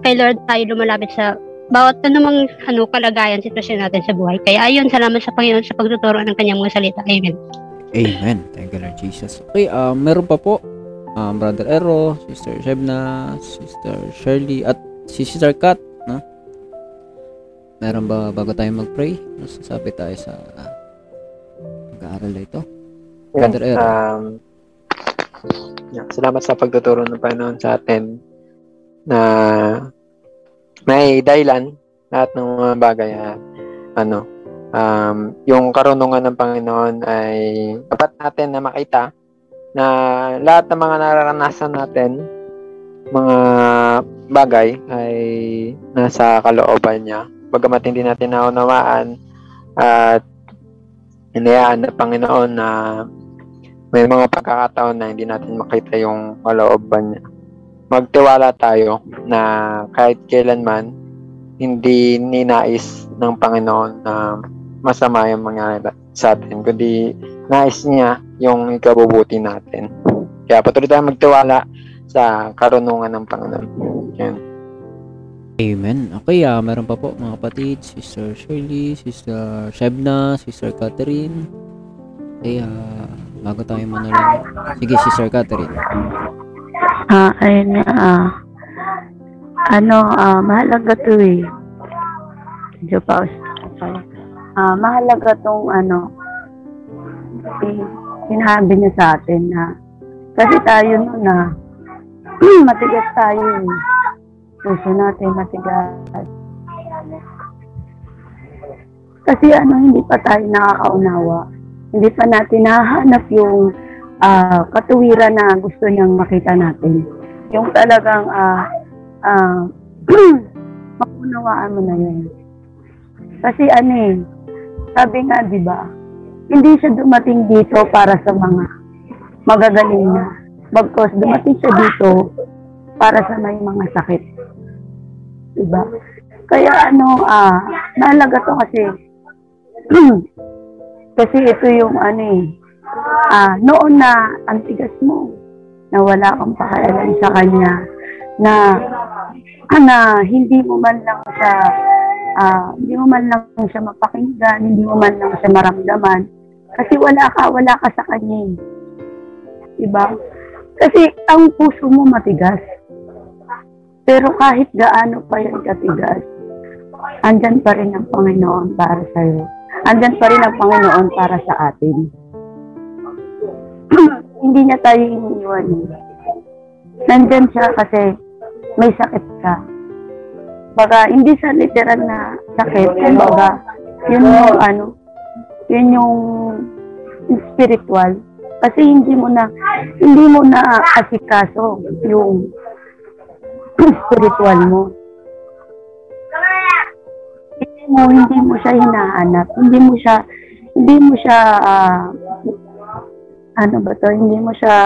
kay Lord tayo lumalapit sa bawat anumang ano, kalagayan, sitwasyon natin sa buhay. Kaya ayun, salamat sa Panginoon sa pagtuturo ng kanyang mga salita. Amen. Amen. Thank you Lord Jesus. Okay, um, meron pa po um, Brother Ero, Sister Shebna, Sister Shirley, at si Sister Kat, no? Meron ba bago tayo mag-pray? Masasabi tayo sa uh, pag-aaral na ito? Brother Ero. Um, yeah, salamat sa pagtuturo ng Panginoon sa atin na may dahilan lahat ng mga bagay at ano um, yung karunungan ng Panginoon ay dapat natin na makita na lahat ng mga nararanasan natin mga bagay ay nasa kalooban niya bagamat hindi natin naunawaan at hinayaan ng Panginoon na may mga pagkakataon na hindi natin makita yung kalooban niya. Magtiwala tayo na kahit kailanman hindi ninais ng Panginoon na masama yung mangyari sa atin, kundi nais niya yung ikabubuti natin. Kaya patuloy tayong magtiwala sa karunungan ng Panginoon. Yan. Amen. Okay, ah, meron pa po mga kapatid, Sister Shirley, Sister Shebna, Sister Catherine. Okay, ah, bago tayo manalangin. Sige, Sister Catherine. Ah, ayun nga, ah. Ano, ah, mahalaga to eh. Medyo pause. Ah, mahalaga tong ano, eh, sinabi niya sa atin na, kasi tayo nun na, (clears throat) matigas tayo eh. Puso natin matigas. Kasi ano, hindi pa tayo nakakaunawa. Hindi pa natin nahanap yung ah, katuwiran na gusto niyang makita natin. Yung talagang ah, ah, (clears throat) maunawaan mo na yun. Kasi ano eh, sabi nga, di ba, hindi siya dumating dito para sa mga magagaling na. Bagkos, dumating siya dito para sa may mga sakit. Diba? Kaya ano, ah, nalaga to kasi, (clears throat) kasi ito yung ano eh, ah, noon na ang tigas mo, na wala kang pakialam sa kanya, na, (clears throat) na hindi mo man lang siya, ah, hindi mo man lang siya mapakinggan, hindi mo man lang siya maramdaman, kasi wala ka, wala ka sa kanya eh. Diba? Kasi ang puso mo matigas. Pero kahit gaano pa yan katigas, andyan pa rin ang Panginoon para sa'yo. Andyan pa rin ang Panginoon para sa atin. (clears throat) Hindi niya tayo iniiwan. Nandyan siya kasi may sakit ka. Baga, hindi sa literal na sakit, kumbaga, yun yung ano, yun yung spiritual. Kasi hindi mo na, hindi mo na asikaso yung spiritual mo. Hindi mo, hindi mo siya hinahanap. Hindi mo siya, hindi mo siya, ah, ano ba to, hindi mo siya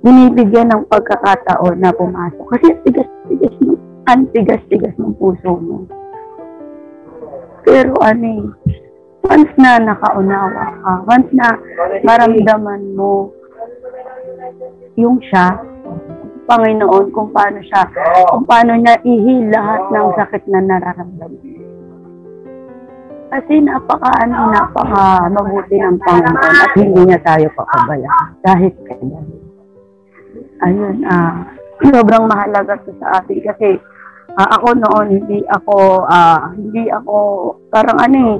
binibigyan ng pagkakataon na pumasok. Kasi tigas-tigas ng, ang tigas-tigas ng puso mo. Pero ano eh, once na nakaunawa ka, once na maramdaman mo yung siya, Panginoon, kung paano siya, kung paano niya ihil lahat ng sakit na nararamdaman. Kasi napaka, ano, napaka mabuti ng Panginoon at hindi niya tayo pakabayaan. Kahit kailan. Ayun, ah, (clears throat) sobrang mahalaga to sa atin kasi ah, ako noon, hindi ako, ah, hindi ako, parang ano eh,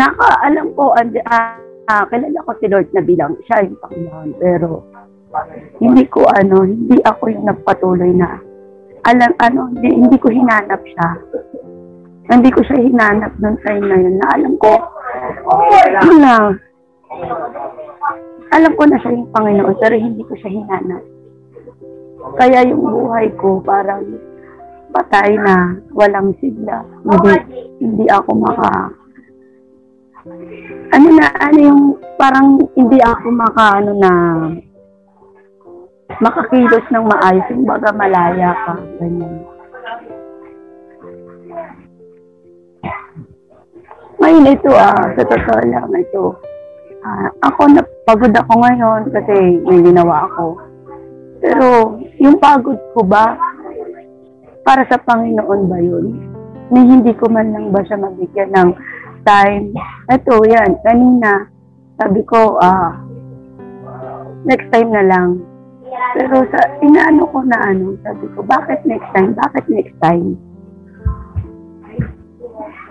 nakaalam ko, and, ah, ah, kilala ko si Lord na bilang siya yung Panginoon. Pero, hindi ko ano, hindi ako yung nagpatuloy na alam ano, hindi, hindi ko hinanap siya. Hindi ko siya hinanap noong time na yun. Na alam ko na alam ko na siya yung Panginoon pero hindi ko siya hinanap. Kaya yung buhay ko parang patay na, walang sigla. Hindi, hindi ako maka ano na, ano yung parang hindi ako maka ano na makakilos ng maayos, yung baga malaya ka, ganyan. Ngayon ito ah, sa totoo lang ito, ah, ako na pagod ako ngayon kasi may ginawa ako. Pero yung pagod ko ba, para sa Panginoon ba yun? Na hindi ko man lang ba siya mabigyan ng time? Ito, yan, kanina, sabi ko, ah, next time na lang. Pero sa inaano ko na ano, sabi ko, bakit next time? Bakit next time?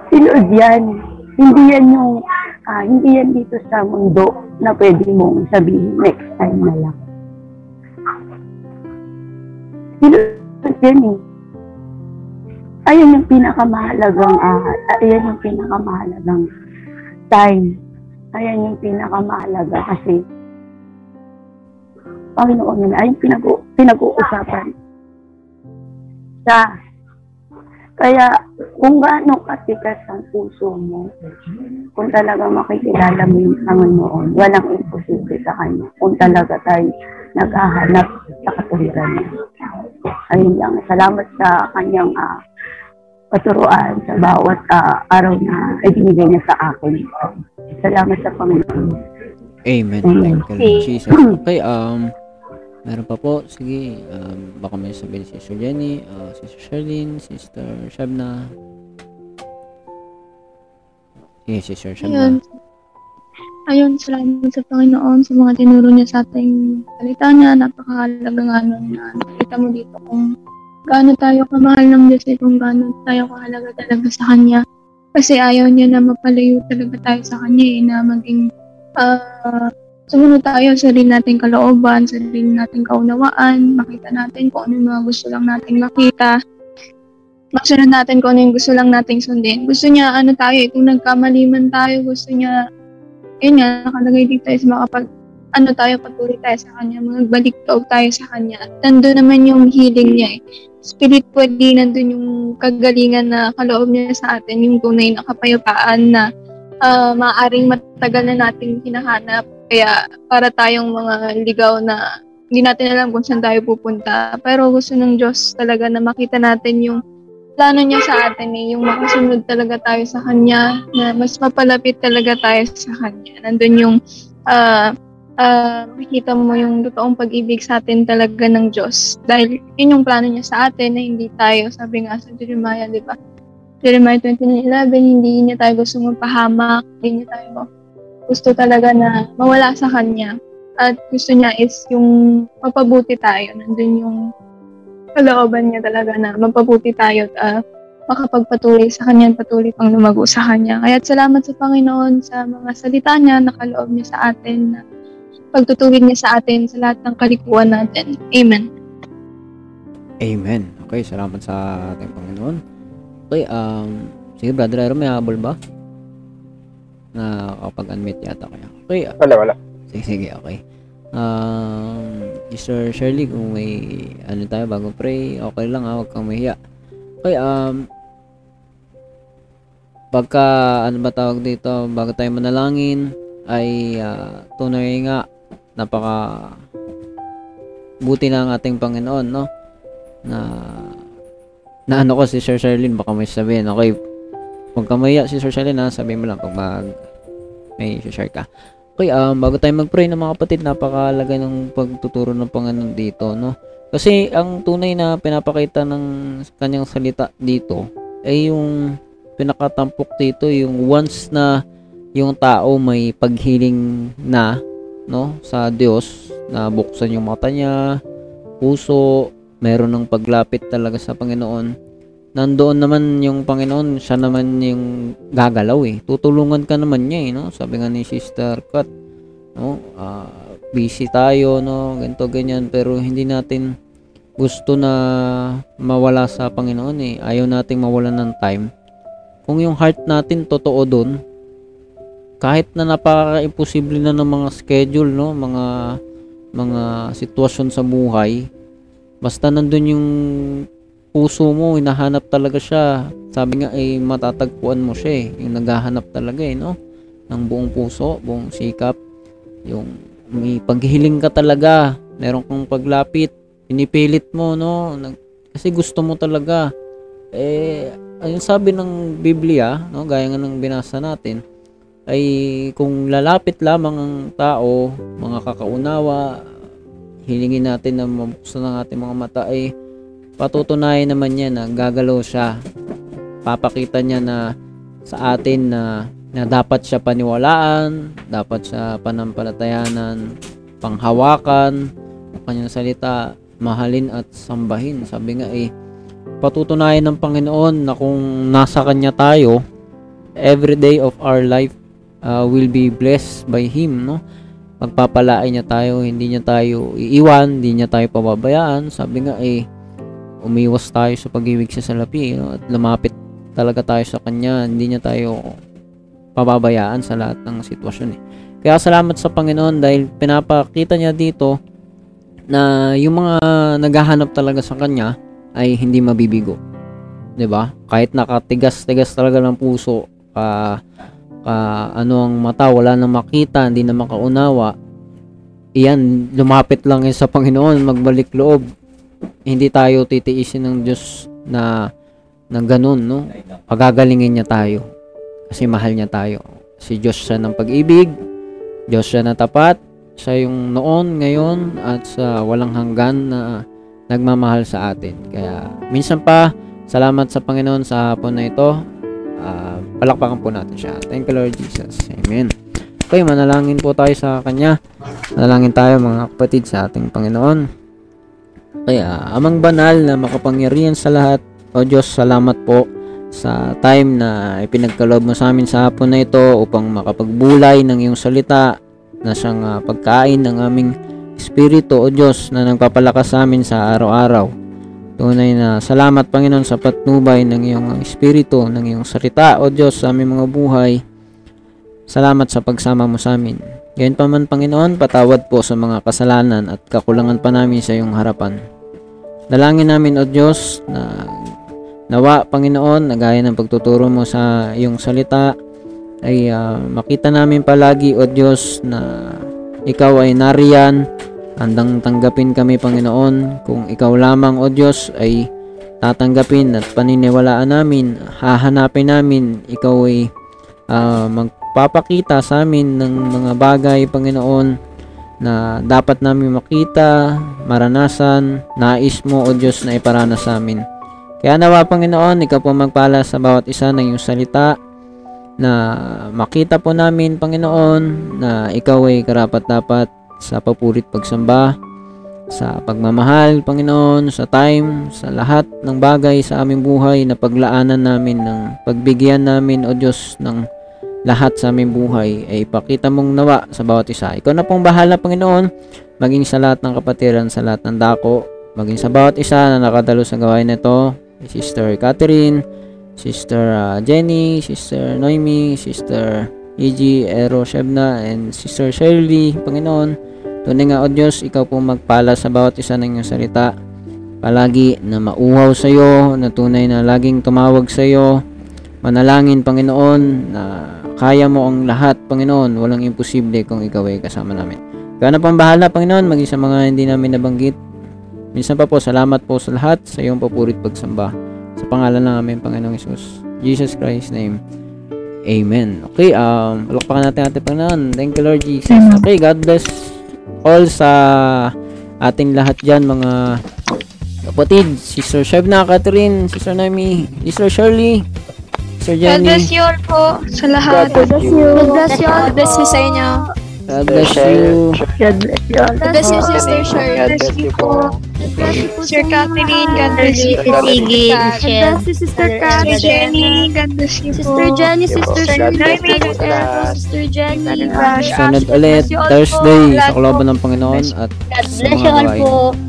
Sinod yan. Hindi yan yung, ah, hindi yan dito sa mundo na pwede mong sabihin next time na lang. Sinod yan eh. Ayun yung pinakamahalagang, ah, ayan yung pinakamahalagang time. Ayan yung pinakamahalaga kasi Panginoon nila ay pinag- pinag-uusapan sa kaya kung gaano katikas ang puso mo, kung talaga makikilala mo yung Panginoon, walang imposible sa Kanya. Kung talaga tayo naghahanap sa katuwiran niya. Ayun lang. Salamat sa Kanyang ah, paturuan sa bawat ah, araw na ibinigay niya sa akin. Salamat sa Panginoon. Amen. Amen. Thank you, Lord Jesus. Okay, um, meron pa po. Sige, um, baka may sabihin si Sister Jenny, uh, Sister Sherlyn, Sister Shabna. Sige, Sister Ayun. Shabna. Ayun, salamat sa Panginoon sa mga tinuro niya sa ating salita niya. Napakahalaga nga nun na nakita mo dito kung gaano tayo kamahal ng Diyos at kung gaano tayo kahalaga talaga sa Kanya. Kasi ayaw niya na mapalayo talaga tayo sa Kanya eh, na maging ah sumunod tayo sa rin nating kalooban, sa rin nating kaunawaan, makita natin kung ano yung mga gusto lang nating makita. Masunod natin kung ano yung gusto lang nating sundin. Gusto niya, ano tayo, kung nagkamali man tayo, gusto niya, yun nga, nakalagay dito is makapag, ano tayo, patuloy tayo sa Kanya, magbalik daw tayo sa Kanya. At nandun naman yung healing niya eh. Spiritually, nandun yung kagalingan na kaloob niya sa atin, yung tunay na kapayapaan na uh, maaaring matagal na nating hinahanap. Kaya para tayong mga ligaw na hindi natin alam kung saan tayo pupunta. Pero gusto ng Diyos talaga na makita natin yung plano niya sa atin eh, yung makasunod talaga tayo sa Kanya, na mas mapalapit talaga tayo sa Kanya. Nandun yung uh, uh, makikita mo yung totoong pag-ibig sa atin talaga ng Diyos. Dahil yun yung plano niya sa atin na hindi tayo, sabi nga sa Jeremiah, di ba? Jeremiah 29.11, hindi niya tayo gusto mapahamak, hindi niya tayo gusto talaga na mawala sa Kanya. At gusto niya is yung mapabuti tayo. Nandun yung kalooban niya talaga na mapabuti tayo at uh, makapagpatuloy sa Kanya at patuloy pang lumago sa Kanya. Kaya salamat sa Panginoon sa mga salita niya na kaloob niya sa atin na pagtutuwid niya sa atin sa lahat ng kalikuan natin. Amen. Amen. Okay, salamat sa ating Panginoon. Okay, um, sige brother Aaron, may habol ba? Na kapag unmute yata kaya. Okay, ah, Wala, wala. sige, sige, okay. Um, Sister Shirley, kung may ano tayo bago pray, okay lang ha, huwag kang mahiya. Okay, um, pagka, ano ba tawag dito, bago tayo manalangin, ay ah, tunay nga, napaka buti na ang ating Panginoon, no? Na, na ano ko si Sir Sherlyn, baka may sabihin, okay, huwag kang mahiya si Sir Sherlyn ha, sabihin mo lang pag mag, may share ka. Okay, um, bago tayo mag-pray ng mga kapatid, napakalaga ng pagtuturo ng Panginoon dito, no? Kasi ang tunay na pinapakita ng kanyang salita dito ay yung pinakatampok dito, yung once na yung tao may paghiling na no sa Diyos na buksan yung mata niya, puso, meron ng paglapit talaga sa Panginoon. Nandoon naman yung Panginoon, siya naman yung gagalaw eh. Tutulungan ka naman niya eh, no? Sabi nga ni Sister Kat, no? Ah, busy tayo, no? Ganito, ganyan. Pero hindi natin gusto na mawala sa Panginoon eh. Ayaw nating mawalan ng time. Kung yung heart natin totoo doon, kahit na napaka-imposible na ng mga schedule, no? Mga mga sitwasyon sa buhay, basta nandun yung puso mo, hinahanap talaga siya. Sabi nga eh, matatagpuan mo siya eh. Yung naghahanap talaga eh, no? Ng buong puso, buong sikap. Yung may paghihiling ka talaga. Meron kang paglapit. Pinipilit mo, no? Nag, kasi gusto mo talaga. Eh, ayun sabi ng Biblia, no? Gaya nga ng binasa natin, ay kung lalapit lamang ang tao, mga kakaunawa, hilingin natin na mabuksan ang ating mga mata ay patutunayan naman niya na gagalaw siya. Papakita niya na sa atin na, na dapat siya paniwalaan, dapat siya panampalatayanan, panghawakan, ang kanyang salita, mahalin at sambahin. Sabi nga eh, patutunayan ng Panginoon na kung nasa Kanya tayo, every day of our life uh, will be blessed by Him, no? Pagpapalain niya tayo, hindi niya tayo iiwan, hindi niya tayo pababayaan. Sabi nga eh, umiwas tayo sa pag-ibig sa salapi, no? At lumapit talaga tayo sa Kanya, hindi niya tayo pababayaan sa lahat ng sitwasyon eh. Kaya salamat sa Panginoon dahil pinapakita niya dito na yung mga naghahanap talaga sa Kanya ay hindi mabibigo. 'Di ba? Kahit nakatigas-tigas talaga ng puso, ka ka ano ang mata wala nang makita, hindi na makaunawa. Iyan, lumapit lang yan sa Panginoon, magbalik loob. Hindi tayo titiisin ng Diyos na na ganun, no? Pagagalingin niya tayo. Kasi mahal niya tayo. Si Diyos siya ng pag-ibig, Diyos siya na tapat, siya yung noon, ngayon, at sa walang hanggan na nagmamahal sa atin. Kaya, minsan pa, salamat sa Panginoon sa hapon na ito. Uh, palakpakan po natin siya. Thank you, Lord Jesus. Amen. Okay, manalangin po tayo sa Kanya. Manalangin tayo, mga kapatid, sa ating Panginoon. Kaya, amang banal na makapangyarihan sa lahat, o Diyos, salamat po sa time na ipinagkaloob mo sa amin sa hapon na ito upang makapagbulay ng iyong salita na siyang uh, pagkain ng aming Espiritu o Diyos na nagpapalakas sa amin sa araw-araw. Tunay na salamat Panginoon sa patnubay ng iyong Espiritu, ng iyong salita o Diyos sa aming mga buhay. Salamat sa pagsama mo sa amin. Gayon pa man, Panginoon, patawad po sa mga kasalanan at kakulangan pa namin sa iyong harapan. Dalangin namin, O Diyos, na nawa, Panginoon, na gaya ng pagtuturo mo sa iyong salita, ay ah, makita namin palagi, O Diyos, na ikaw ay nariyan, handang tanggapin kami, Panginoon, kung ikaw lamang, O Diyos, ay tatanggapin at paniniwalaan namin, hahanapin namin, ikaw ay ah, magpapakita sa amin ng mga bagay, Panginoon, na dapat namin makita, maranasan, nais mo, O Diyos, na iparanas sa amin. Kaya nawa, Panginoon, ikaw po magpala sa bawat isa ng iyong salita, na makita po namin, Panginoon, na ikaw ay karapat-dapat sa papurit pagsamba, sa pagmamahal, Panginoon, sa time, sa lahat ng bagay sa aming buhay na paglaanan namin ng pagbigyan namin, O Diyos, ng lahat sa aming buhay ay ipakita mong nawa sa bawat isa. Ikaw na pong bahala, Panginoon, maging sa lahat ng kapatiran, sa lahat ng dako, maging sa bawat isa na nakadalo sa gawain na ito, Sister Catherine, Sister ah, Jenny, Sister Noemi, Sister E.G. Ero and Sister Shirley, Panginoon, tunay nga, O Diyos, ikaw po magpala sa bawat isa ng iyong salita, palagi na mauhaw sa iyo, na tunay na laging tumawag sa iyo, manalangin, Panginoon, na kaya mo ang lahat, Panginoon, walang imposible kung ikaw ay kasama namin. Kaya na pang bahala, Panginoon, maging sa mga hindi namin nabanggit. Minsan pa po, salamat po sa lahat sa iyong papurit pagsamba. Sa pangalan ng aming Panginoong Isus. Jesus Christ's name. Amen. Okay, um, palakpakan natin ating Panginoon. Thank you, Lord Jesus. Okay, God bless all sa ating lahat dyan, mga kapatid. Sister Shebna, Catherine, Sister Naomi, Sister Shirley, Sister God Jenny. bless you all po sa lahat. God bless you. God bless you. God bless you sa inyo. God bless you. God bless you all. God bless you, Sister Shirley. God bless you po. Sir Catherine, God bless you. God bless you. Sige, God bless you, Sister Sister Catherine. Jenny, God bless you po. Sister Jenny. Sister God bless Shirley, you Sister. Sister Jenny. God bless you. Sunod God ulit, bless you all po. Thursday, sa kalooban ng Panginoon at God bless you all po.